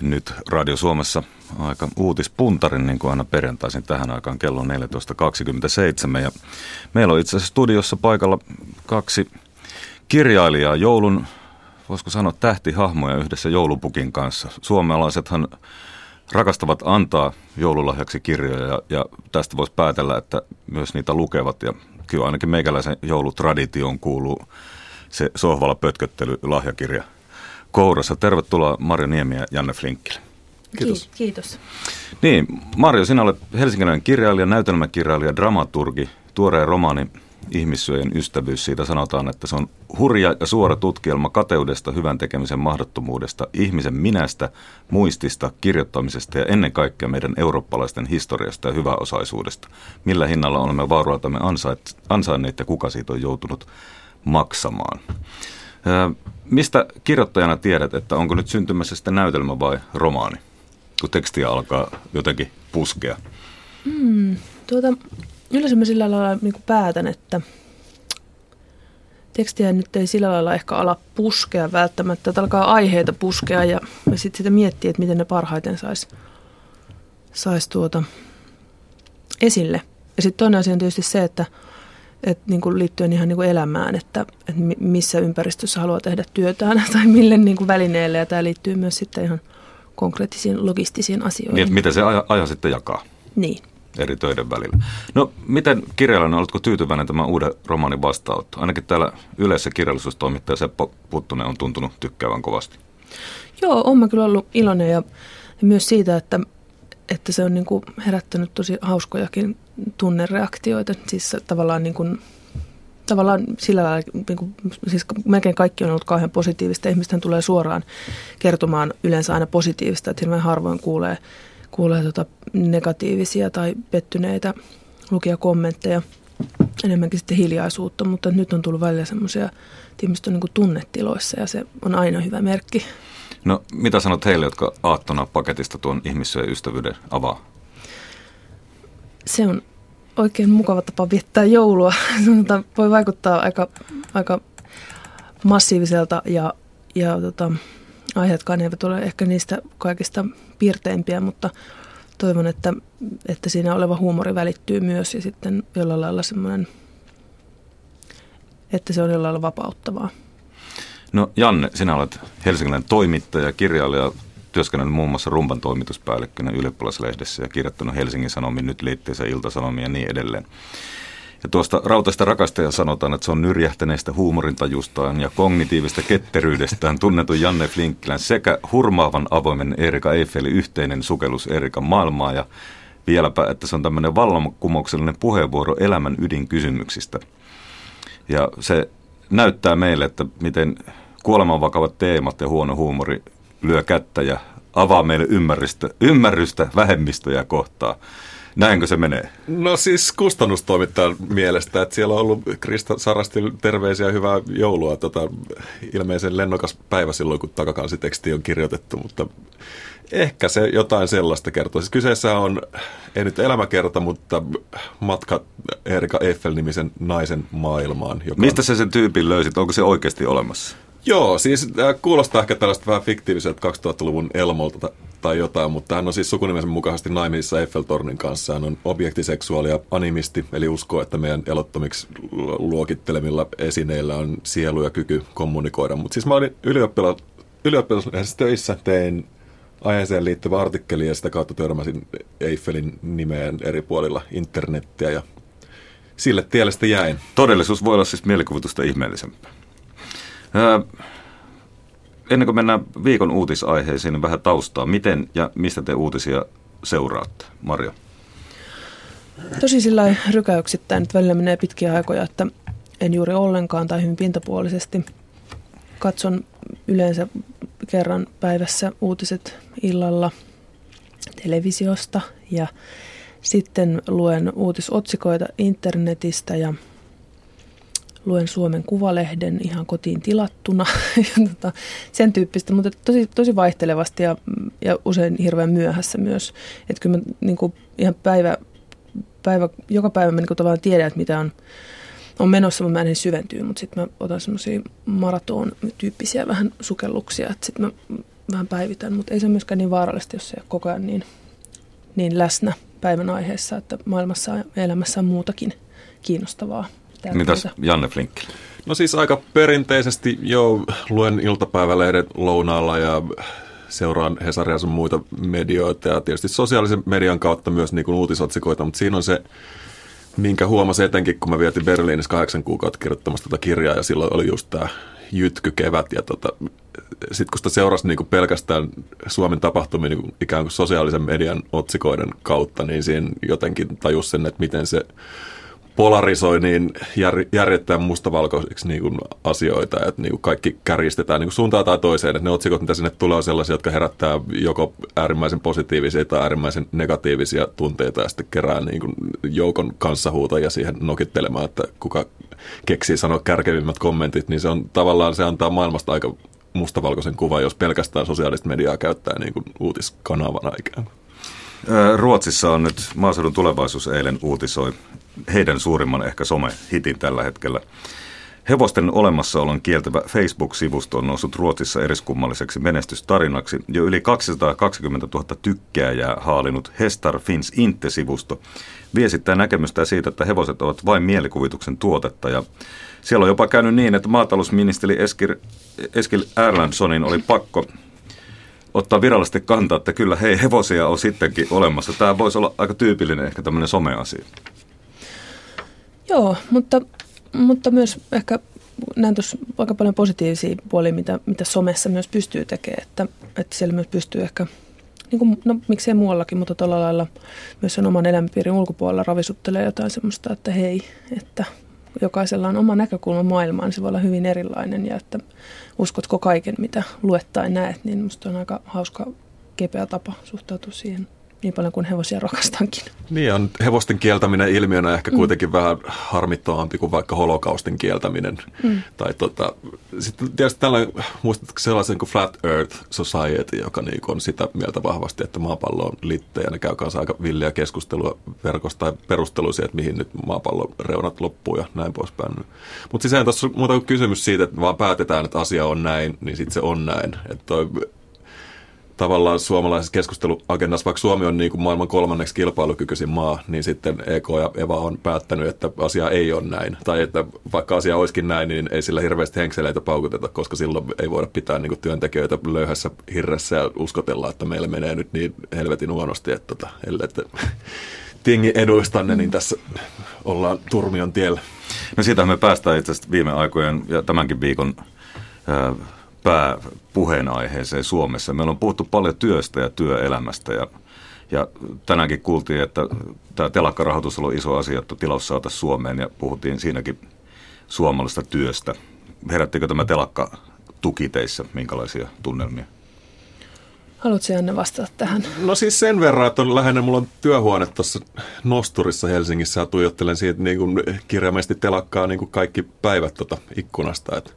nyt Radio Suomessa aika uutispuntarin, niin kuin aina perjantaisin tähän aikaan kello 14.27. Ja meillä on itse asiassa studiossa paikalla kaksi kirjailijaa joulun, voisiko sanoa tähtihahmoja yhdessä joulupukin kanssa. Suomalaisethan rakastavat antaa joululahjaksi kirjoja ja, ja tästä voisi päätellä, että myös niitä lukevat. Ja kyllä ainakin meikäläisen joulutraditioon kuuluu se sohvalla pötköttely lahjakirja kourassa. Tervetuloa Marjo Niemi ja Janne Flinkkille. Kiitos. Kiitos. Niin, Marjo, sinä olet helsinkiläinen kirjailija, näytelmäkirjailija, dramaturgi, tuoreen romaani Ihmissyöjen ystävyys. Siitä sanotaan, että se on hurja ja suora tutkielma kateudesta, hyvän tekemisen mahdottomuudesta, ihmisen minästä, muistista, kirjoittamisesta ja ennen kaikkea meidän eurooppalaisten historiasta ja hyväosaisuudesta. Millä hinnalla olemme vaurautamme ansainneet ja kuka siitä on joutunut maksamaan. Mistä kirjoittajana tiedät, että onko nyt syntymässä sitten näytelmä vai romaani, kun tekstiä alkaa jotenkin puskea? Hmm, tuota, yleensä mä sillä lailla niin päätän, että tekstiä nyt ei sillä lailla ehkä ala puskea välttämättä, että alkaa aiheita puskea ja sitten sitä miettiä, että miten ne parhaiten saisi sais tuota esille. Ja sitten toinen asia on tietysti se, että – et niin kuin liittyen ihan niin kuin elämään, että, että missä ympäristössä haluaa tehdä työtään tai mille niin kuin välineelle. Ja tämä liittyy myös sitten ihan konkreettisiin logistisiin asioihin. Niin, että miten se aja, aja sitten jakaa? Niin. Eri töiden välillä. No, miten kirjailijana, oletko tyytyväinen tämän uuden romaanin vastaanotto? Ainakin täällä yleisessä kirjallisuustoimittaja Seppo Puttunen on tuntunut tykkäävän kovasti. Joo, olen kyllä ollut iloinen ja, ja myös siitä, että, että se on niin kuin herättänyt tosi hauskojakin tunnereaktioita. Siis tavallaan, niin kuin, tavallaan sillä lailla, niin kuin, siis melkein kaikki on ollut kauhean positiivista. Ihmisten tulee suoraan kertomaan yleensä aina positiivista, että hirveän harvoin kuulee, kuulee tota negatiivisia tai pettyneitä lukijakommentteja. Enemmänkin sitten hiljaisuutta, mutta nyt on tullut välillä semmoisia, että ihmiset on niin kuin tunnetiloissa ja se on aina hyvä merkki. No mitä sanot heille, jotka aattona paketista tuon ihmissyön ystävyyden avaa? Se on oikein mukava tapa viettää joulua. Voi vaikuttaa aika, aika massiiviselta ja, ja tota, aiheetkaan eivät ole ehkä niistä kaikista piirteimpiä, mutta toivon, että, että siinä oleva huumori välittyy myös ja sitten jollain lailla semmoinen, että se on jollain lailla vapauttavaa. No Janne, sinä olet helsingiläinen toimittaja, kirjailija, työskennellyt muun muassa Rumpan toimituspäällikkönä ylioppilaslehdessä ja kirjoittanut Helsingin Sanomiin nyt liitteensä iltasanomia ja niin edelleen. Ja tuosta rautaista rakastajan sanotaan, että se on nyrjähtäneestä huumorintajustaan ja kognitiivista ketteryydestään tunnetun Janne Flinkkilän sekä hurmaavan avoimen Erika Eiffelin yhteinen sukellus Erikan maailmaa ja vieläpä, että se on tämmöinen vallankumouksellinen puheenvuoro elämän ydinkysymyksistä. Ja se näyttää meille, että miten kuolemanvakavat teemat ja huono huumori lyö kättä ja avaa meille ymmärrystä, ymmärrystä vähemmistöjä kohtaan. Näinkö se menee? No siis kustannustoimittajan mielestä, että siellä on ollut Krista Sarasti terveisiä hyvää joulua. Tota, ilmeisen lennokas päivä silloin, kun takakansiteksti on kirjoitettu, mutta ehkä se jotain sellaista kertoo. Siis kyseessä on, ei nyt elämäkerta, mutta matka Erika Eiffel-nimisen naisen maailmaan. Joka Mistä se sen tyypin löysit? Onko se oikeasti olemassa? Joo, siis äh, kuulostaa ehkä tällaista vähän fiktiiviseltä 2000-luvun Elmolta tai jotain, mutta hän on siis sukunimisen mukaisesti naimisissa Eiffeltornin kanssa. Hän on objektiseksuaali ja animisti, eli uskoo, että meidän elottomiksi luokittelemilla esineillä on sielu ja kyky kommunikoida. Mutta siis mä olin ylioppilas, ylioppilas töissä, tein aiheeseen liittyvä artikkeli ja sitä kautta törmäsin Eiffelin nimeen eri puolilla internettiä ja sille tielle sitten jäin. Todellisuus voi olla siis mielikuvitusta ihmeellisempää. Öö, ennen kuin mennään viikon uutisaiheisiin, niin vähän taustaa. Miten ja mistä te uutisia seuraatte, Marjo? Tosi sillä rykäyksittäin, että välillä menee pitkiä aikoja, että en juuri ollenkaan tai hyvin pintapuolisesti. Katson yleensä kerran päivässä uutiset illalla televisiosta ja sitten luen uutisotsikoita internetistä ja luen Suomen Kuvalehden ihan kotiin tilattuna ja tota, sen tyyppistä, mutta tosi, tosi vaihtelevasti ja, ja usein hirveän myöhässä myös. Että kyllä mä niin kuin ihan päivä, päivä, joka päivä mä niin kuin tavallaan tiedän, että mitä on, on menossa, mutta mä en syventyy, mutta sitten mä otan semmoisia maraton-tyyppisiä vähän sukelluksia, että sitten mä vähän päivitän, mutta ei se myöskään niin vaarallista, jos se ei ole koko ajan niin, niin läsnä päivän aiheessa, että maailmassa ja elämässä on muutakin kiinnostavaa. Tärkeää. Mitäs Janne Flinkki? No siis aika perinteisesti jo luen iltapäivälehdet lounaalla ja seuraan Hesaria sun muita medioita ja tietysti sosiaalisen median kautta myös niin kuin uutisotsikoita, mutta siinä on se, minkä huomasin etenkin, kun mä vietin Berliinissä kahdeksan kuukautta kirjoittamassa tätä kirjaa ja silloin oli just tämä jytky kevät ja tota, sitten kun sitä seurasi niin kuin pelkästään Suomen tapahtumia niin kuin ikään kuin sosiaalisen median otsikoiden kautta, niin siinä jotenkin tajus sen, että miten se polarisoi niin jär, järjettää mustavalkoisiksi niin kuin asioita, että niin kuin kaikki kärjistetään niin kuin suuntaan tai toiseen. Että ne otsikot, mitä sinne tulee, on sellaisia, jotka herättää joko äärimmäisen positiivisia tai äärimmäisen negatiivisia tunteita ja sitten kerää niin kuin joukon kanssahuutajia siihen nokittelemaan, että kuka keksii sanoa kärkevimmät kommentit, niin se on tavallaan, se antaa maailmasta aika mustavalkoisen kuvan, jos pelkästään sosiaalista mediaa käyttää niin kuin uutiskanavana ikään kuin. Ruotsissa on nyt maaseudun tulevaisuus eilen uutisoi heidän suurimman ehkä some-hitin tällä hetkellä. Hevosten olemassaolon kieltävä Facebook-sivusto on noussut Ruotsissa eriskummalliseksi menestystarinaksi. Jo yli 220 000 tykkääjää haalinut Hestar Fins Inte-sivusto viestittää näkemystä siitä, että hevoset ovat vain mielikuvituksen tuotetta. Ja siellä on jopa käynyt niin, että maatalousministeri Eskil, Erlandssonin oli pakko ottaa virallisesti kantaa, että kyllä hei, hevosia on sittenkin olemassa. Tämä voisi olla aika tyypillinen ehkä tämmöinen someasia. Joo, mutta, mutta myös ehkä näen tuossa aika paljon positiivisia puolia, mitä, mitä somessa myös pystyy tekemään, että, että siellä myös pystyy ehkä, niin kuin, no miksei muuallakin, mutta tuolla lailla myös sen oman elämänpiirin ulkopuolella ravisuttelee jotain semmoista, että hei, että jokaisella on oma näkökulma maailmaan, se voi olla hyvin erilainen ja että uskotko kaiken, mitä luet tai näet, niin musta on aika hauska kepeä tapa suhtautua siihen niin paljon kuin hevosia rakastankin. Niin on hevosten kieltäminen ilmiönä ehkä mm. kuitenkin vähän harmittavampi kuin vaikka holokaustin kieltäminen. Mm. Tai tota, sitten tietysti tällainen, muistatko sellaisen kuin Flat Earth Society, joka niin on sitä mieltä vahvasti, että maapallo on litte ja ne käy kanssa aika villiä keskustelua verkosta tai perusteluisia, että mihin nyt maapallon reunat loppuu ja näin poispäin. Mutta siis ei tuossa muuta kuin kysymys siitä, että vaan päätetään, että asia on näin, niin sitten se on näin. Että toi tavallaan suomalaisessa keskusteluagendassa, vaikka Suomi on niin kuin maailman kolmanneksi kilpailukykyisin maa, niin sitten EK ja EVA on päättänyt, että asia ei ole näin. Tai että vaikka asia olisikin näin, niin ei sillä hirveästi henkseleitä paukuteta, koska silloin ei voida pitää niin kuin työntekijöitä löyhässä hirressä ja uskotella, että meillä menee nyt niin helvetin huonosti, että, tota, ellei, että tingi eduistanne, niin tässä ollaan turmion tiellä. No siitä me päästään itse asiassa viime aikojen ja tämänkin viikon pääpuheenaiheeseen Suomessa. Meillä on puhuttu paljon työstä ja työelämästä ja, ja tänäänkin kuultiin, että tämä telakkarahoitus on ollut iso asia, että tilaus saataisiin Suomeen ja puhuttiin siinäkin suomalaisesta työstä. Herättikö tämä telakka tuki teissä? Minkälaisia tunnelmia? Haluatko Janne vastata tähän? No siis sen verran, että on lähinnä mulla on työhuone tuossa Nosturissa Helsingissä ja tuijottelen siitä niin kuin kirjaimellisesti telakkaa niin kuin kaikki päivät tuota ikkunasta. Että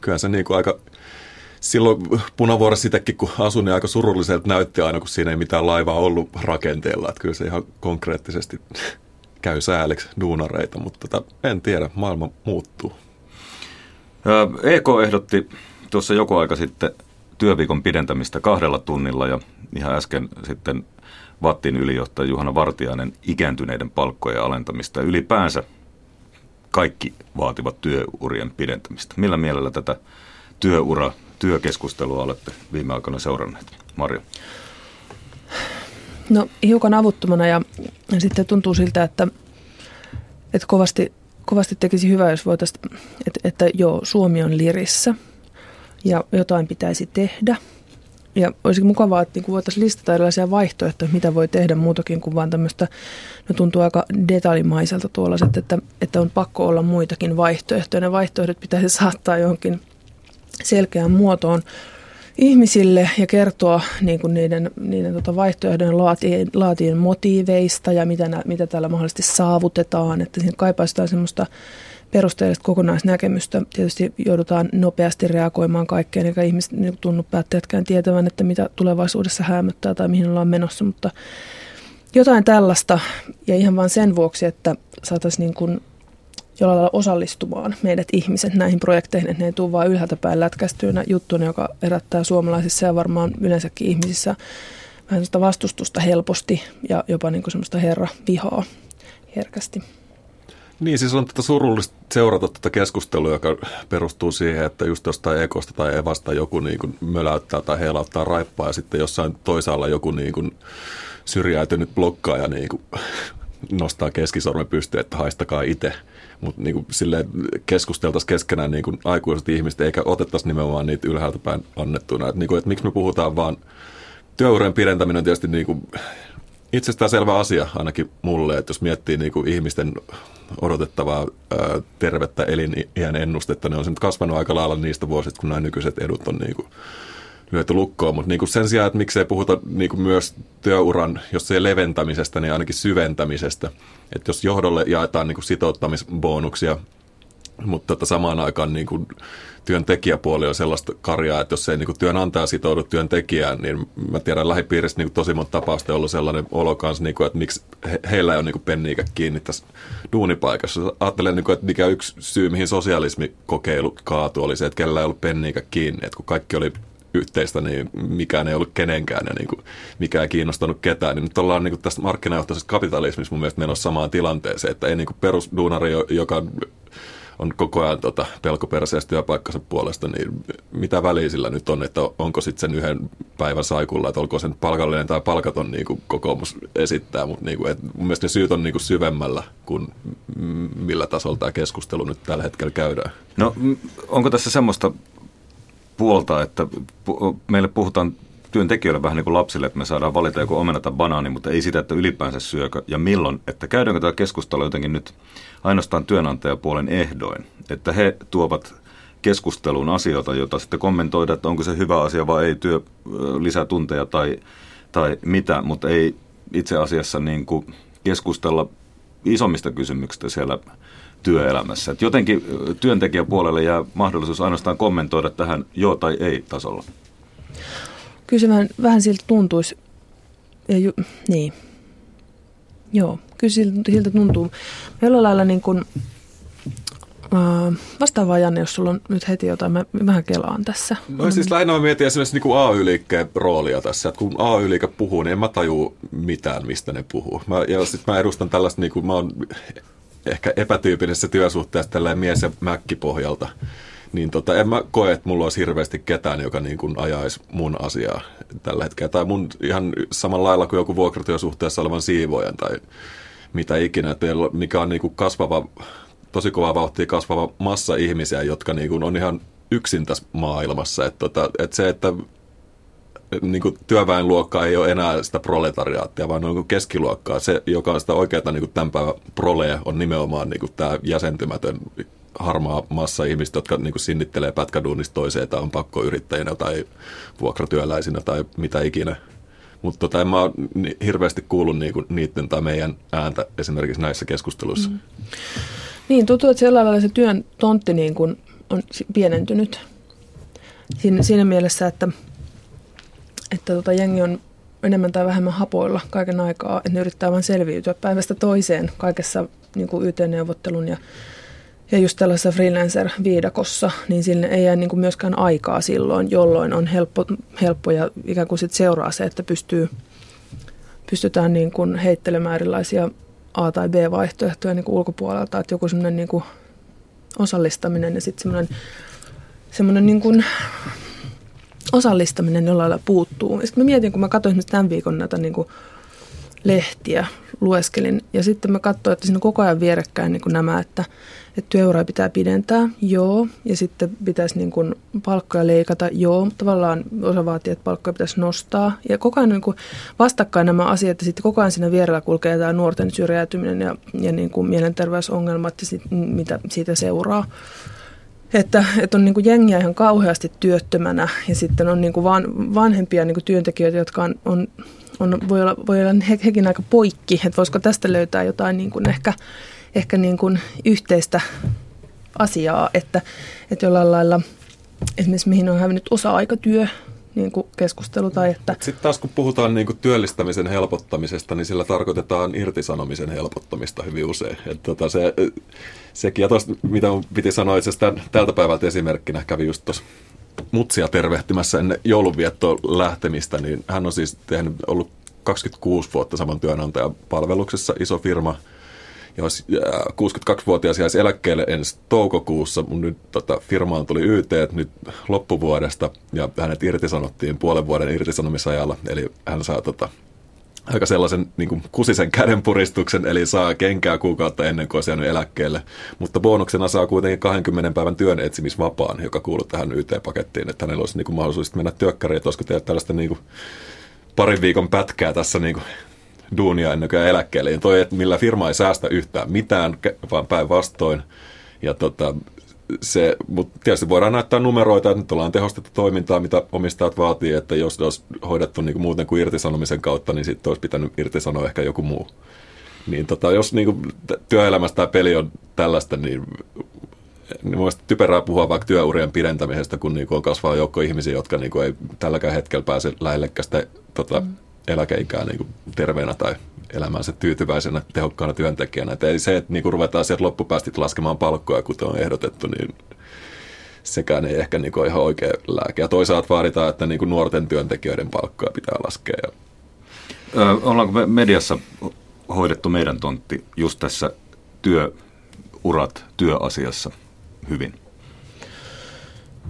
kyllä se niin kuin aika silloin punavuorossa sitäkin, kun asun, niin aika surulliselta näytti aina, kun siinä ei mitään laivaa ollut rakenteella. Että kyllä se ihan konkreettisesti käy sääliksi duunareita, mutta tota, en tiedä, maailma muuttuu. EK ehdotti tuossa joku aika sitten työviikon pidentämistä kahdella tunnilla ja ihan äsken sitten Vattin ylijohtaja Juhana Vartiainen ikääntyneiden palkkojen alentamista. Ylipäänsä kaikki vaativat työurien pidentämistä. Millä mielellä tätä työura työkeskustelua olette viime aikoina seuranneet? Marjo. No hiukan avuttomana ja, sitten tuntuu siltä, että, että kovasti, kovasti tekisi hyvä, jos voitaisiin, että, että joo, Suomi on lirissä ja jotain pitäisi tehdä. Ja olisi mukavaa, että niin voitaisiin listata erilaisia vaihtoehtoja, mitä voi tehdä muutakin kuin vaan tämmöistä, no tuntuu aika detaljimaiselta tuollaiset, että, että on pakko olla muitakin vaihtoehtoja. Ne vaihtoehdot pitäisi saattaa johonkin selkeään muotoon ihmisille ja kertoa niin kuin niiden, niiden tota vaihtoehdojen laatien, laatien motiiveista ja mitä, nä, mitä täällä mahdollisesti saavutetaan. Että siinä kaipaistaan semmoista perusteellista kokonaisnäkemystä. Tietysti joudutaan nopeasti reagoimaan kaikkeen, eikä ihmiset niin tunnu päättäjätkään tietävän, että mitä tulevaisuudessa hämöttää tai mihin ollaan menossa, mutta jotain tällaista ja ihan vain sen vuoksi, että saataisiin niin kuin jollain lailla osallistumaan meidät ihmiset näihin projekteihin, että ne ei tule vain ylhäältä päin lätkästyynä juttuna, joka herättää suomalaisissa ja varmaan yleensäkin ihmisissä vähän sitä vastustusta helposti ja jopa niin kuin semmoista herra vihaa herkästi. Niin, siis on tätä surullista seurata tätä keskustelua, joka perustuu siihen, että just jostain ekosta tai evasta joku niin kuin möläyttää tai heilauttaa raippaa ja sitten jossain toisaalla joku niin kuin syrjäytynyt blokkaaja niin kuin nostaa keskisormen pystyyn, että haistakaa itse. Mutta niin keskusteltaisiin keskenään niin kuin aikuiset ihmiset, eikä otettaisi nimenomaan niitä ylhäältä päin annettuna. Että, niin kuin, että miksi me puhutaan vaan, työurien pidentäminen on tietysti niin kuin itsestäänselvä asia ainakin mulle, että jos miettii niin kuin ihmisten odotettavaa ää, tervettä eliniän ennustetta, niin on se nyt kasvanut aika lailla niistä vuosista, kun nämä nykyiset edut on niin kuin lyöty lukkoon, mutta niin kuin sen sijaan, että miksei puhuta niin kuin myös työuran, jos ei leventämisestä, niin ainakin syventämisestä. Että jos johdolle jaetaan niin kuin sitouttamisbonuksia, mutta tota samaan aikaan niin kuin työntekijäpuoli on sellaista karjaa, että jos ei niin kuin työnantaja sitoudu työntekijään, niin mä tiedän lähipiirissä niin kuin tosi monta tapausta ollut sellainen olo kanssa, niin kuin, että miksi he, heillä ei ole niin penniikä kiinni tässä duunipaikassa. Ajattelen, niin kuin, että mikä yksi syy, mihin sosialismikokeilu kaatui, oli se, että kellä ei ollut penniikä kiinni, että kun kaikki oli yhteistä, niin mikään ei ollut kenenkään ja niin kuin mikään ei kiinnostanut ketään. Niin nyt ollaan niin kuin tästä markkinajohtaisesta kapitalismista mun mielestä menossa samaan tilanteeseen, että ei niin kuin perusduunari, joka on koko ajan tota, pelkoperseestä työpaikkansa puolesta, niin mitä väliä sillä nyt on, että onko sitten sen yhden päivän saikulla, että olko sen palkallinen tai palkaton niin kuin kokoomus esittää, mutta niin kuin, et mun mielestä ne syyt on niin kuin syvemmällä kuin millä tasolla tämä keskustelu nyt tällä hetkellä käydään. No onko tässä semmoista puolta, että meille puhutaan työntekijöille vähän niin kuin lapsille, että me saadaan valita joku omena tai banaani, mutta ei sitä, että ylipäänsä syökö ja milloin. Että käydäänkö tämä keskustelu jotenkin nyt ainoastaan työnantajapuolen ehdoin, että he tuovat keskusteluun asioita, joita sitten kommentoida, että onko se hyvä asia vai ei, työ lisää tunteja tai, tai mitä, mutta ei itse asiassa niin kuin keskustella isommista kysymyksistä siellä työelämässä. Et jotenkin työntekijäpuolelle jää mahdollisuus ainoastaan kommentoida tähän joo tai ei tasolla. Kyllä se vähän, vähän siltä tuntuisi. Ja ju, niin. Joo, kyllä siltä, siltä tuntuu. Jollain lailla niin kuin, Uh, vastaavaa Janne, jos sulla on nyt heti jotain, mä vähän kelaan tässä. No siis lähinnä mä mietin esimerkiksi niin AY-liikkeen roolia tässä, että kun AY-liike puhuu, niin en mä taju mitään, mistä ne puhuu. Mä, ja sitten mä edustan tällaista, niin kuin, mä oon ehkä epätyypillisessä työsuhteessa tällainen mies- ja mäkkipohjalta niin tota, en mä koe, että mulla olisi hirveästi ketään, joka niin kuin ajaisi mun asiaa tällä hetkellä. Tai mun ihan samalla lailla kuin joku vuokratyösuhteessa olevan siivojan tai mitä ikinä, että mikä on niin kuin kasvava, tosi kova vauhtia kasvava massa ihmisiä, jotka niin kuin on ihan yksin tässä maailmassa. Että, tota, että se, että niin kuin työväenluokka ei ole enää sitä proletariaattia, vaan on niin keskiluokkaa. Se, joka on sitä oikeaa niin kuin tämän päivän prole, on nimenomaan niin kuin tämä jäsentymätön harmaa massa ihmistä, jotka niin kuin sinnittelee pätkäduunista toiseen tai on pakkoyrittäjinä tai vuokratyöläisinä tai mitä ikinä. Mutta tota, en mä ole hirveästi kuullut niinku niiden tai meidän ääntä esimerkiksi näissä keskusteluissa. Mm. Niin, tuntuu, että sellainen lailla se työn tontti niin kuin on pienentynyt. Siinä, siinä mielessä, että, että tota, jengi on enemmän tai vähemmän hapoilla kaiken aikaa, että ne yrittää vain selviytyä päivästä toiseen kaikessa niin kuin YT-neuvottelun ja ja just tällaisessa freelancer-viidakossa, niin sille ei jää niin kuin myöskään aikaa silloin, jolloin on helppo, helppo ja ikään kuin sit seuraa se, että pystyy, pystytään niin kuin heittelemään erilaisia A- tai B-vaihtoehtoja niin kuin ulkopuolelta, että joku semmoinen niin osallistaminen ja sitten semmoinen, semmoinen niin kuin osallistaminen jollain lailla puuttuu. sitten mä mietin, kun mä katsoin tämän viikon näitä niin kuin lehtiä, lueskelin ja sitten mä katsoin, että siinä on koko ajan vierekkäin niin kuin nämä, että – että työuraa pitää pidentää, joo, ja sitten pitäisi niin kuin palkkoja leikata, joo, mutta tavallaan osa vaatii, että palkkoja pitäisi nostaa. Ja koko ajan niin kuin vastakkain nämä asiat, ja sitten koko ajan siinä vierellä kulkee tämä nuorten syrjäytyminen ja, ja niin kuin mielenterveysongelmat ja sit, mitä siitä seuraa. Että, että on niin kuin jengiä ihan kauheasti työttömänä ja sitten on niin kuin van, vanhempia niin kuin työntekijöitä, jotka on, on, on, voi, olla, voi olla he, hekin aika poikki, että voisiko tästä löytää jotain niin kuin ehkä ehkä niin kuin yhteistä asiaa, että, että jollain lailla esimerkiksi mihin on hävinnyt osa-aikatyö, niin kuin keskustelu. Tai että... Sitten taas kun puhutaan niin kuin työllistämisen helpottamisesta, niin sillä tarkoitetaan irtisanomisen helpottamista hyvin usein. Että tota se, sekin, ja tosta, mitä piti sanoa itse asiassa tältä päivältä esimerkkinä, kävi just tuossa mutsia tervehtimässä ennen joulunviettoa lähtemistä, niin hän on siis tehnyt, ollut 26 vuotta saman työnantajan palveluksessa, iso firma – ja olisi 62-vuotias jäisi eläkkeelle ensi toukokuussa, mun nyt tota, firmaan tuli YT nyt loppuvuodesta ja hänet irtisanottiin puolen vuoden irtisanomisajalla, eli hän saa tota, aika sellaisen niin kuin kusisen kädenpuristuksen, eli saa kenkää kuukautta ennen kuin on eläkkeelle. Mutta bonuksena saa kuitenkin 20 päivän työn etsimisvapaan, joka kuuluu tähän YT-pakettiin, että hänellä olisi niin kuin mahdollisuus mennä työkkäriin, että olisiko tehdä tällaista niin kuin parin viikon pätkää tässä niin kuin duunia ennen kuin eläkkeelle. Ja toi, että millä firma ei säästä yhtään mitään, vaan päinvastoin. Ja tota, se, mutta tietysti voidaan näyttää numeroita, että nyt ollaan tehostettu toimintaa, mitä omistajat vaatii, että jos olisi hoidettu niin kuin muuten kuin irtisanomisen kautta, niin sitten olisi pitänyt irtisanoa ehkä joku muu. Niin tota, jos niin kuin työelämästä tämä peli on tällaista, niin niin mielestäni typerää puhua vaikka työurien pidentämisestä, kun niin kuin on kasvaa joukko ihmisiä, jotka niin kuin ei tälläkään hetkellä pääse lähellekään sitä tota, mm eläkeikää niin kuin terveenä tai elämänsä tyytyväisenä, tehokkaana työntekijänä. Et ei se, että niin kuin ruvetaan sieltä loppupäästit laskemaan palkkoja, kuten on ehdotettu, niin sekään ei ehkä niin kuin ihan oikea lääke. Ja toisaalta vaaditaan, että niin kuin nuorten työntekijöiden palkkoja pitää laskea. Ö, ollaanko me mediassa hoidettu meidän tontti just tässä työurat työasiassa hyvin?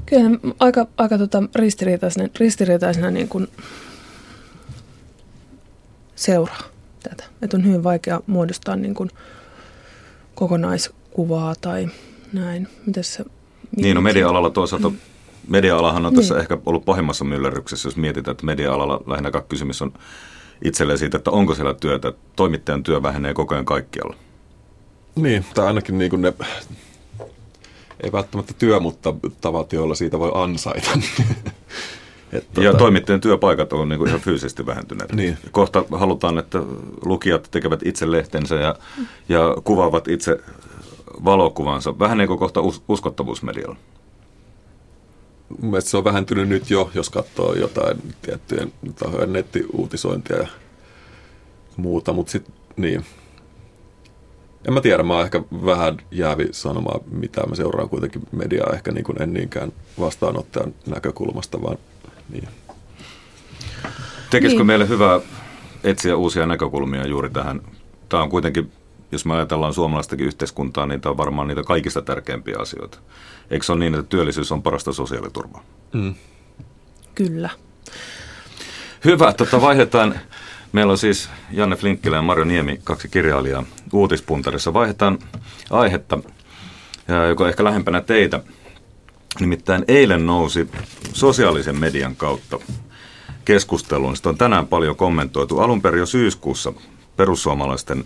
Kyllä aika, aika tota ristiriitaisena, ristiriitaisena niin kuin seuraa tätä. Että on hyvin vaikea muodostaa niin kuin kokonaiskuvaa tai näin. Mites se, niin, no media-alalla toisaalta, media-alahan on tässä niin. ehkä ollut pahimmassa myllerryksessä, jos mietitään, että media-alalla lähinnä kysymys on itselleen siitä, että onko siellä työtä. Toimittajan työ vähenee koko ajan kaikkialla. Niin, tai ainakin niin kuin ne, ei välttämättä työ, mutta tavat, joilla siitä voi ansaita. Että ja tota... toimittajien työpaikat on niin kuin ihan fyysisesti vähentyneet. Niin. Kohta halutaan, että lukijat tekevät itse lehtensä ja, ja kuvaavat itse valokuvansa. Väheneekö kohta us- uskottavuus medialla? Mielestäni se on vähentynyt nyt jo, jos katsoo jotain tiettyjen tahojen nettiuutisointia ja muuta, mutta sitten niin. En mä tiedä, mä oon ehkä vähän jäävi sanomaan, mitä mä seuraan kuitenkin mediaa, ehkä niin kuin en niinkään vastaanottajan näkökulmasta, vaan niin. Tekisikö niin. meille hyvää etsiä uusia näkökulmia juuri tähän? Tämä on kuitenkin, jos me ajatellaan suomalaistakin yhteiskuntaa, niin tämä on varmaan niitä kaikista tärkeimpiä asioita. Eikö se ole niin, että työllisyys on parasta sosiaaliturvaa? Mm. Kyllä. Hyvä, tota vaihdetaan. Meillä on siis Janne Flinkkilä ja Marjo Niemi, kaksi kirjailijaa uutispuntarissa. Vaihdetaan aihetta, joka on ehkä lähempänä teitä. Nimittäin eilen nousi sosiaalisen median kautta keskusteluun. Sitä on tänään paljon kommentoitu. Alun perin jo syyskuussa perussuomalaisten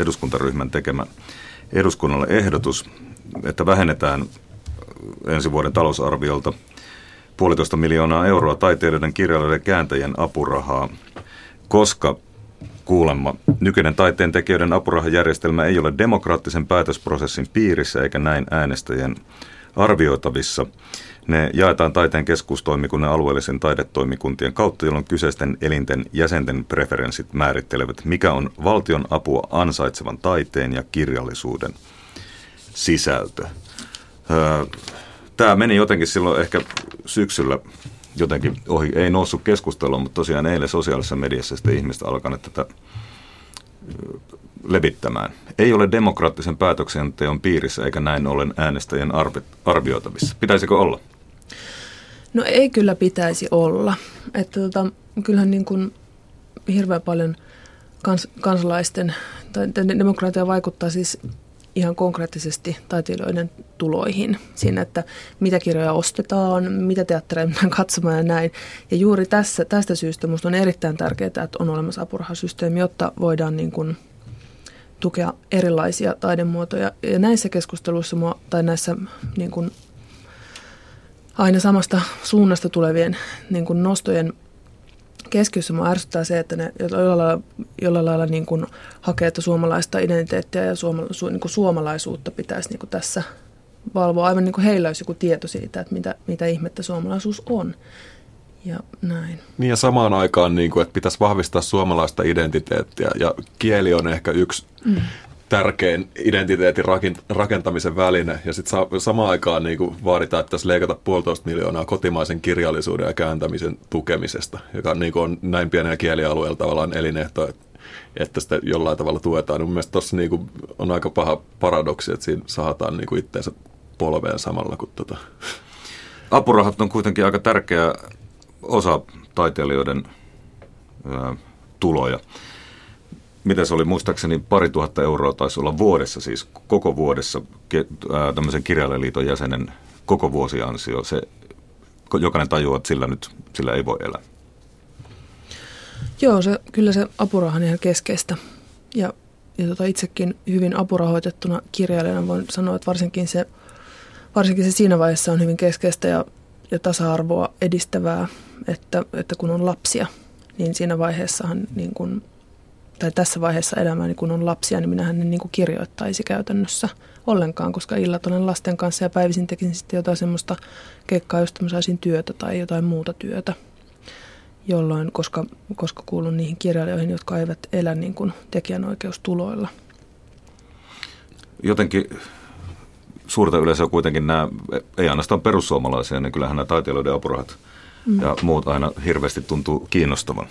eduskuntaryhmän tekemä eduskunnalle ehdotus, että vähennetään ensi vuoden talousarviolta puolitoista miljoonaa euroa taiteilijoiden, kirjailijoiden ja kääntäjien apurahaa, koska kuulemma nykyinen taiteen tekijöiden apurahajärjestelmä ei ole demokraattisen päätösprosessin piirissä eikä näin äänestäjien arvioitavissa. Ne jaetaan taiteen keskustoimikunnan alueellisen taidetoimikuntien kautta, jolloin kyseisten elinten jäsenten preferenssit määrittelevät, mikä on valtion apua ansaitsevan taiteen ja kirjallisuuden sisältö. Tämä meni jotenkin silloin ehkä syksyllä jotenkin ohi. Ei noussut keskustelua, mutta tosiaan eilen sosiaalisessa mediassa sitten ihmiset alkaneet tätä levittämään. Ei ole demokraattisen päätöksenteon piirissä eikä näin ollen äänestäjien arvi, arvioitavissa. Pitäisikö olla? No ei kyllä pitäisi olla. Että tota, kyllähän niin kuin hirveän paljon kans, kansalaisten, tai demokratia vaikuttaa siis ihan konkreettisesti taiteilijoiden tuloihin. Siinä, että mitä kirjoja ostetaan, mitä teattereja mennään katsomaan ja näin. Ja juuri tässä, tästä syystä minusta on erittäin tärkeää, että on olemassa apurahasysteemi, jotta voidaan niin kuin tukea erilaisia taidemuotoja. Ja näissä keskusteluissa mua, tai näissä niin kuin aina samasta suunnasta tulevien niin kuin nostojen keskiössä mua ärsyttää se, että ne jollain lailla, jollain lailla niin kuin hakee, että suomalaista identiteettiä ja suoma, su, niin kuin suomalaisuutta pitäisi niin kuin tässä valvoa. Aivan niin kuin heillä olisi joku tieto siitä, että mitä, mitä ihmettä suomalaisuus on. Ja näin. Niin ja samaan aikaan, niin kuin, että pitäisi vahvistaa suomalaista identiteettiä ja kieli on ehkä yksi mm. tärkein identiteetin rakentamisen väline. Ja sitten samaan aikaan niin kuin vaaditaan, että tässä leikata puolitoista miljoonaa kotimaisen kirjallisuuden ja kääntämisen tukemisesta, joka niin kuin on näin pienellä kielialueella tavallaan elinehto, että että sitä jollain tavalla tuetaan. Niin mielestäni tuossa niin on aika paha paradoksi, että siinä saataan niin itseensä polveen samalla kuin tota. Apurahat on kuitenkin aika tärkeä osa taiteilijoiden ää, tuloja. Miten se oli, muistaakseni pari tuhatta euroa taisi olla vuodessa, siis koko vuodessa tämmöisen kirjailijaliiton jäsenen koko vuosiansio. Se, jokainen tajuaa, että sillä nyt sillä ei voi elää. Joo, se, kyllä se apuraha on ihan keskeistä. Ja, ja tota itsekin hyvin apurahoitettuna kirjailijana voin sanoa, että varsinkin se, varsinkin se siinä vaiheessa on hyvin keskeistä ja, ja tasa-arvoa edistävää, että, että kun on lapsia, niin siinä vaiheessahan niin kun, tai tässä vaiheessa elämää, niin kun on lapsia, niin minähän en niin kuin kirjoittaisi käytännössä ollenkaan, koska illat olen lasten kanssa ja päivisin tekisin sitten jotain semmoista keikkaa, josta mä saisin työtä tai jotain muuta työtä jolloin, koska, koska kuulun niihin kirjailijoihin, jotka eivät elä niin kuin tekijänoikeustuloilla. Jotenkin suurta yleisöä kuitenkin nämä, ei ainoastaan perussuomalaisia, niin kyllähän nämä taiteilijoiden apurahat mm. ja muut aina hirveästi tuntuu kiinnostavan.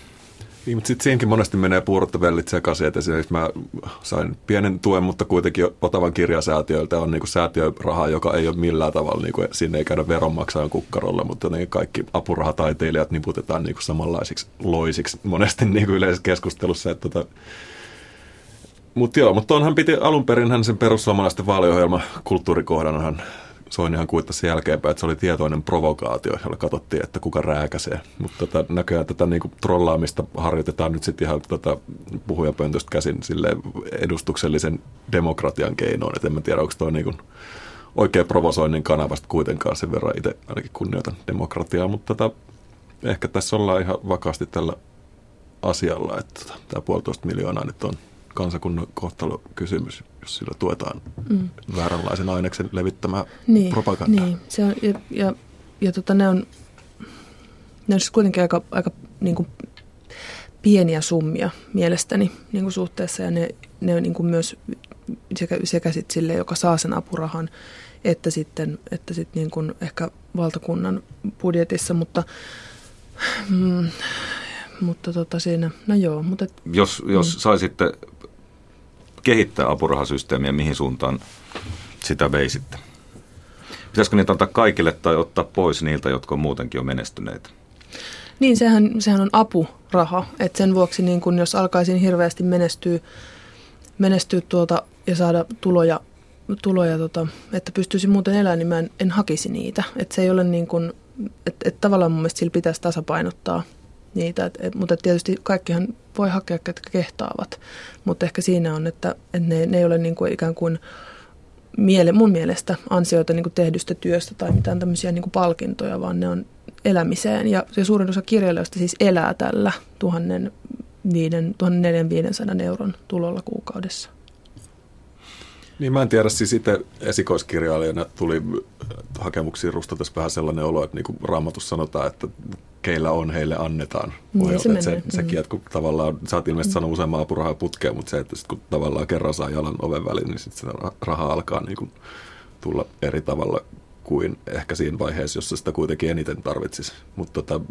Niin, mutta sitten siinäkin monesti menee puurot vellit sekaisin, että esimerkiksi mä sain pienen tuen, mutta kuitenkin Otavan kirjasäätiöiltä on niinku säätiörahaa, joka ei ole millään tavalla, niinku, sinne ei käydä veronmaksajan kukkarolle, mutta jotenkin kaikki apurahataiteilijat niputetaan niinku samanlaisiksi loisiksi monesti niinku yleisessä keskustelussa. Että tota, mutta joo, mutta onhan piti alun perin hän sen perussuomalaisten vaaliohjelma kulttuurikohdan Soinihan kuittasi jälkeenpäin, että se oli tietoinen provokaatio, jolla katsottiin, että kuka rääkäsee. Mutta tota, näköjään tätä niinku trollaamista harjoitetaan nyt sitten ihan tota, puhujapöntöstä käsin sille edustuksellisen demokratian keinoin. Et en mä tiedä, onko toi niinku oikea provosoinnin kanavasta kuitenkaan sen verran itse ainakin kunnioitan demokratiaa, mutta tota, ehkä tässä ollaan ihan vakaasti tällä asialla, että tämä puolitoista miljoonaa nyt on kansakunnan kysymys, jos sillä tuetaan mm. vääränlaisen aineksen levittämää niin, propagandaa. Niin, se on, ja, ja, ja tota, ne on, ne on siis kuitenkin aika, aika niin kuin pieniä summia mielestäni niin kuin suhteessa, ja ne, ne on niin kuin myös sekä, sekä sit sille, joka saa sen apurahan, että sitten, että sitten niin kuin ehkä valtakunnan budjetissa, mutta mm, mutta tota siinä, no joo. Mutta et, jos, jos mm. saisitte kehittää apurahasysteemiä, mihin suuntaan sitä veisitte? Pitäisikö niitä antaa kaikille tai ottaa pois niiltä, jotka on muutenkin jo menestyneitä? Niin, sehän, sehän on apuraha. Et sen vuoksi, niin kun jos alkaisin hirveästi menestyä, menestyä tuota ja saada tuloja, tuloja tota, että pystyisin muuten elämään, niin mä en, en hakisi niitä. Et se ei ole niin kuin, että et tavallaan mun mielestä sillä pitäisi tasapainottaa niitä. Et, et, mutta tietysti kaikkihan voi hakea, ketkä kehtaavat. Mutta ehkä siinä on, että, että ne, ne ei ole niin kuin ikään kuin miele, mun mielestä ansioita niin kuin tehdystä työstä tai mitään tämmöisiä niin kuin palkintoja, vaan ne on elämiseen. Ja, ja suurin osa kirjailijoista siis elää tällä tuhannen viiden, 1400 euron tulolla kuukaudessa. Niin mä en tiedä, siis itse esikoiskirjailijana tuli hakemuksiin rustatessa vähän sellainen olo, että niin kuin Raamatussa sanotaan, että keillä on, heille annetaan. Niin, se, se, mm. sekin, että kun tavallaan, sä oot ilmeisesti sanonut useamman apurahaa putkeen, mutta se, että sit kun tavallaan kerran saa jalan oven väliin, niin sitten se raha alkaa niin kuin tulla eri tavalla kuin ehkä siinä vaiheessa, jossa sitä kuitenkin eniten tarvitsisi. Mutta tota,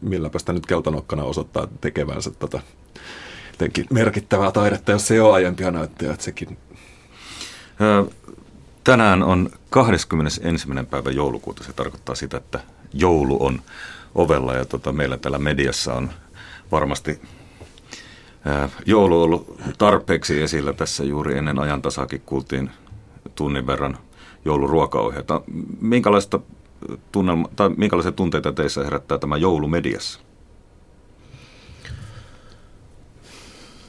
milläpä sitä nyt keltanokkana osoittaa tekevänsä tota, jotenkin merkittävää taidetta, jos se ei ole aiempia näyttöjä, että sekin... Tänään on 21. päivä joulukuuta. Se tarkoittaa sitä, että joulu on ovella ja tota, meillä täällä mediassa on varmasti ää, joulu ollut tarpeeksi esillä tässä juuri ennen ajan tasakin kuultiin tunnin verran jouluruokaohjeita. Minkälaista tunnelma, tai minkälaisia tunteita teissä herättää tämä joulu mediassa?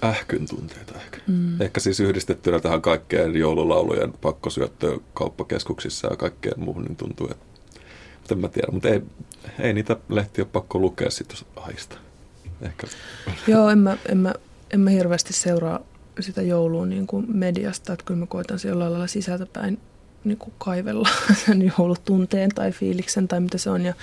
Ähkyn tunteita ehkä. Mm. Ehkä siis yhdistettynä tähän kaikkeen joululaulujen pakkosyöttöön kauppakeskuksissa ja kaikkeen muuhun, niin tuntuu, että en mä tiedä, mutta ei, ei niitä lehtiä ole pakko lukea sitten, jos ahista. Ehkä. Joo, en mä, en, mä, en mä hirveästi seuraa sitä joulua niin kuin mediasta, että kyllä mä koitan se jollain lailla sisältäpäin niin kuin kaivella sen joulutunteen tai fiiliksen tai mitä se on. Ja,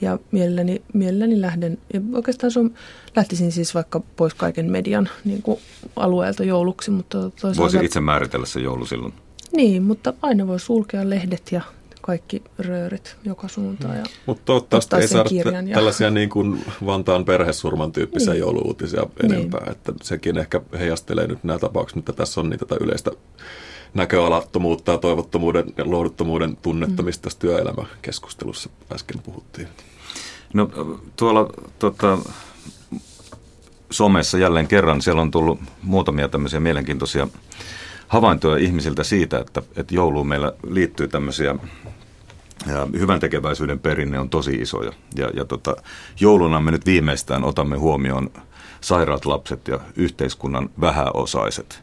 Ja mielelläni, mielelläni lähden, ja oikeastaan sun, lähtisin siis vaikka pois kaiken median niin kuin alueelta jouluksi. Mutta toisaalta, Voisi itse määritellä se joulu silloin. Niin, mutta aina voi sulkea lehdet ja kaikki röörit joka suuntaan. Ja Mutta toivottavasti ei saada ja... tällaisia niin kuin Vantaan perhesurman tyyppisiä niin. jouluuutisia enempää. Niin. Että sekin ehkä heijastelee nyt nämä tapaukset, mutta tässä on niitä tätä yleistä näköalattomuutta ja toivottomuuden ja lohduttomuuden tunnetta, mm. mistä tässä työelämäkeskustelussa äsken puhuttiin. No tuolla tota, somessa jälleen kerran siellä on tullut muutamia tämmöisiä mielenkiintoisia havaintoja ihmisiltä siitä, että, että jouluun meillä liittyy tämmöisiä ja hyvän tekeväisyyden perinne on tosi iso. Ja, ja, ja tota, jouluna me nyt viimeistään otamme huomioon sairaat lapset ja yhteiskunnan vähäosaiset.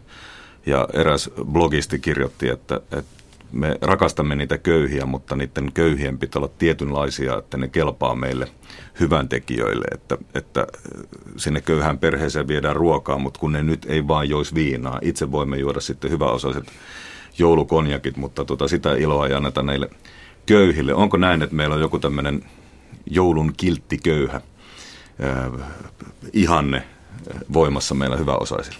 Ja eräs blogisti kirjoitti, että, että me rakastamme niitä köyhiä, mutta niiden köyhien pitää olla tietynlaisia, että ne kelpaa meille hyvän tekijöille, että, että sinne köyhään perheeseen viedään ruokaa, mutta kun ne nyt ei vaan joisi viinaa, itse voimme juoda sitten hyväosaiset joulukonjakit, mutta tota, sitä iloa ei anneta näille köyhille. Onko näin, että meillä on joku tämmöinen joulun kiltti köyhä äh, ihanne voimassa meillä hyväosaisilla?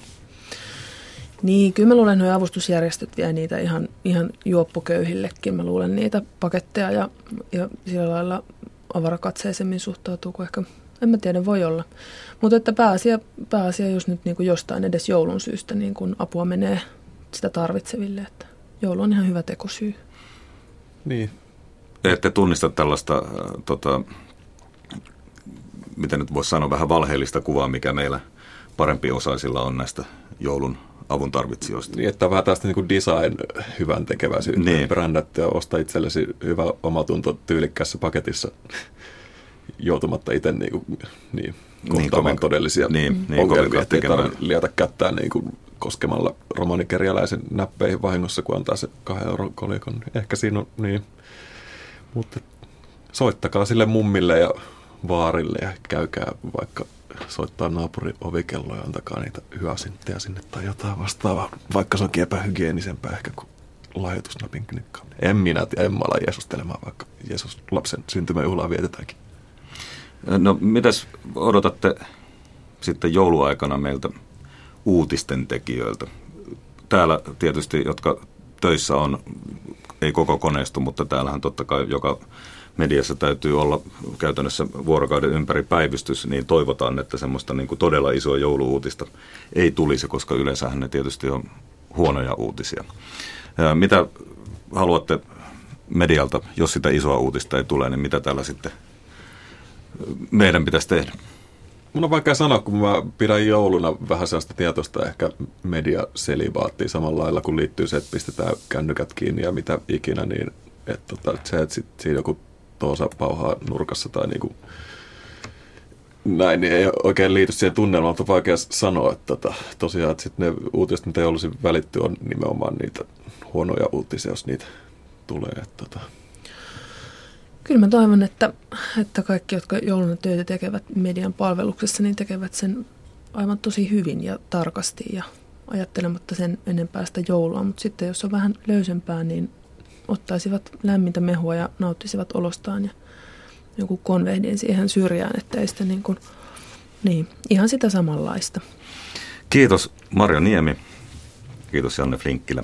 Niin, kyllä mä luulen, että avustusjärjestöt vie niitä ihan, ihan juoppoköyhillekin. Mä luulen niitä paketteja ja, ja sillä lailla avarakatseisemmin suhtautuu kuin ehkä, en mä tiedä, voi olla. Mutta että pääasia, pääasia jos nyt niin kuin jostain edes joulun syystä niin kuin apua menee sitä tarvitseville, että joulu on ihan hyvä tekosyy. Niin. Ette tunnista tällaista, äh, tota, miten nyt voisi sanoa, vähän valheellista kuvaa, mikä meillä parempi osaisilla on näistä joulun avun tarvitsijoista. Niin, että vähän tästä niin kuin design hyvän tekeväisyyttä niin. brändätty ja osta itsellesi hyvä omatunto tyylikkässä paketissa joutumatta itse niin kuin, niin, kohtaamaan niin todellisia niin, niin, ongelmia, ettei tarvitse liätä kättään niin kuin koskemalla romanikerjäläisen näppeihin vahingossa, kun antaa se kahden euron kolikon. Ehkä siinä on niin. Mutta soittakaa sille mummille ja vaarille ja käykää vaikka soittaa naapuri ovikelloa ja antakaa niitä hyasintteja sinne tai jotain vastaavaa, vaikka se onkin epähygienisempää ehkä kuin lahjoitusnapin knikka. En minä tiedä, en mä ala Jeesustelemaan, vaikka Jeesus lapsen syntymäjuhlaa vietetäänkin. No mitäs odotatte sitten jouluaikana meiltä uutisten tekijöiltä? Täällä tietysti, jotka töissä on, ei koko koneisto, mutta täällähän totta kai joka mediassa täytyy olla käytännössä vuorokauden ympäri päivystys, niin toivotaan, että semmoista niin kuin todella isoa jouluuutista ei tulisi, koska yleensähän ne tietysti on huonoja uutisia. Mitä haluatte medialta, jos sitä isoa uutista ei tule, niin mitä täällä sitten meidän pitäisi tehdä? Mun on vaikea sanoa, kun mä pidän jouluna vähän sellaista tietoista ehkä mediaselivaattia samalla lailla, kun liittyy se, että pistetään kännykät kiinni ja mitä ikinä, niin että, tota, se, että sit, siinä joku Toosa pauhaa nurkassa tai niin kuin näin, niin ei oikein liity siihen tunnelmaan, mutta vaikea sanoa, että tota, tosiaan että sit ne uutiset, mitä olisi välitty, on nimenomaan niitä huonoja uutisia, jos niitä tulee. Että, tota. Kyllä mä toivon, että, että kaikki, jotka jouluna töitä tekevät median palveluksessa, niin tekevät sen aivan tosi hyvin ja tarkasti ja ajattelematta sen enempää sitä joulua. Mutta sitten jos on vähän löysempää, niin ottaisivat lämmintä mehua ja nauttisivat olostaan ja joku konvehdin siihen syrjään, että ei sitä niin kuin, niin, ihan sitä samanlaista. Kiitos Marjo Niemi. Kiitos Janne Flinkkilä.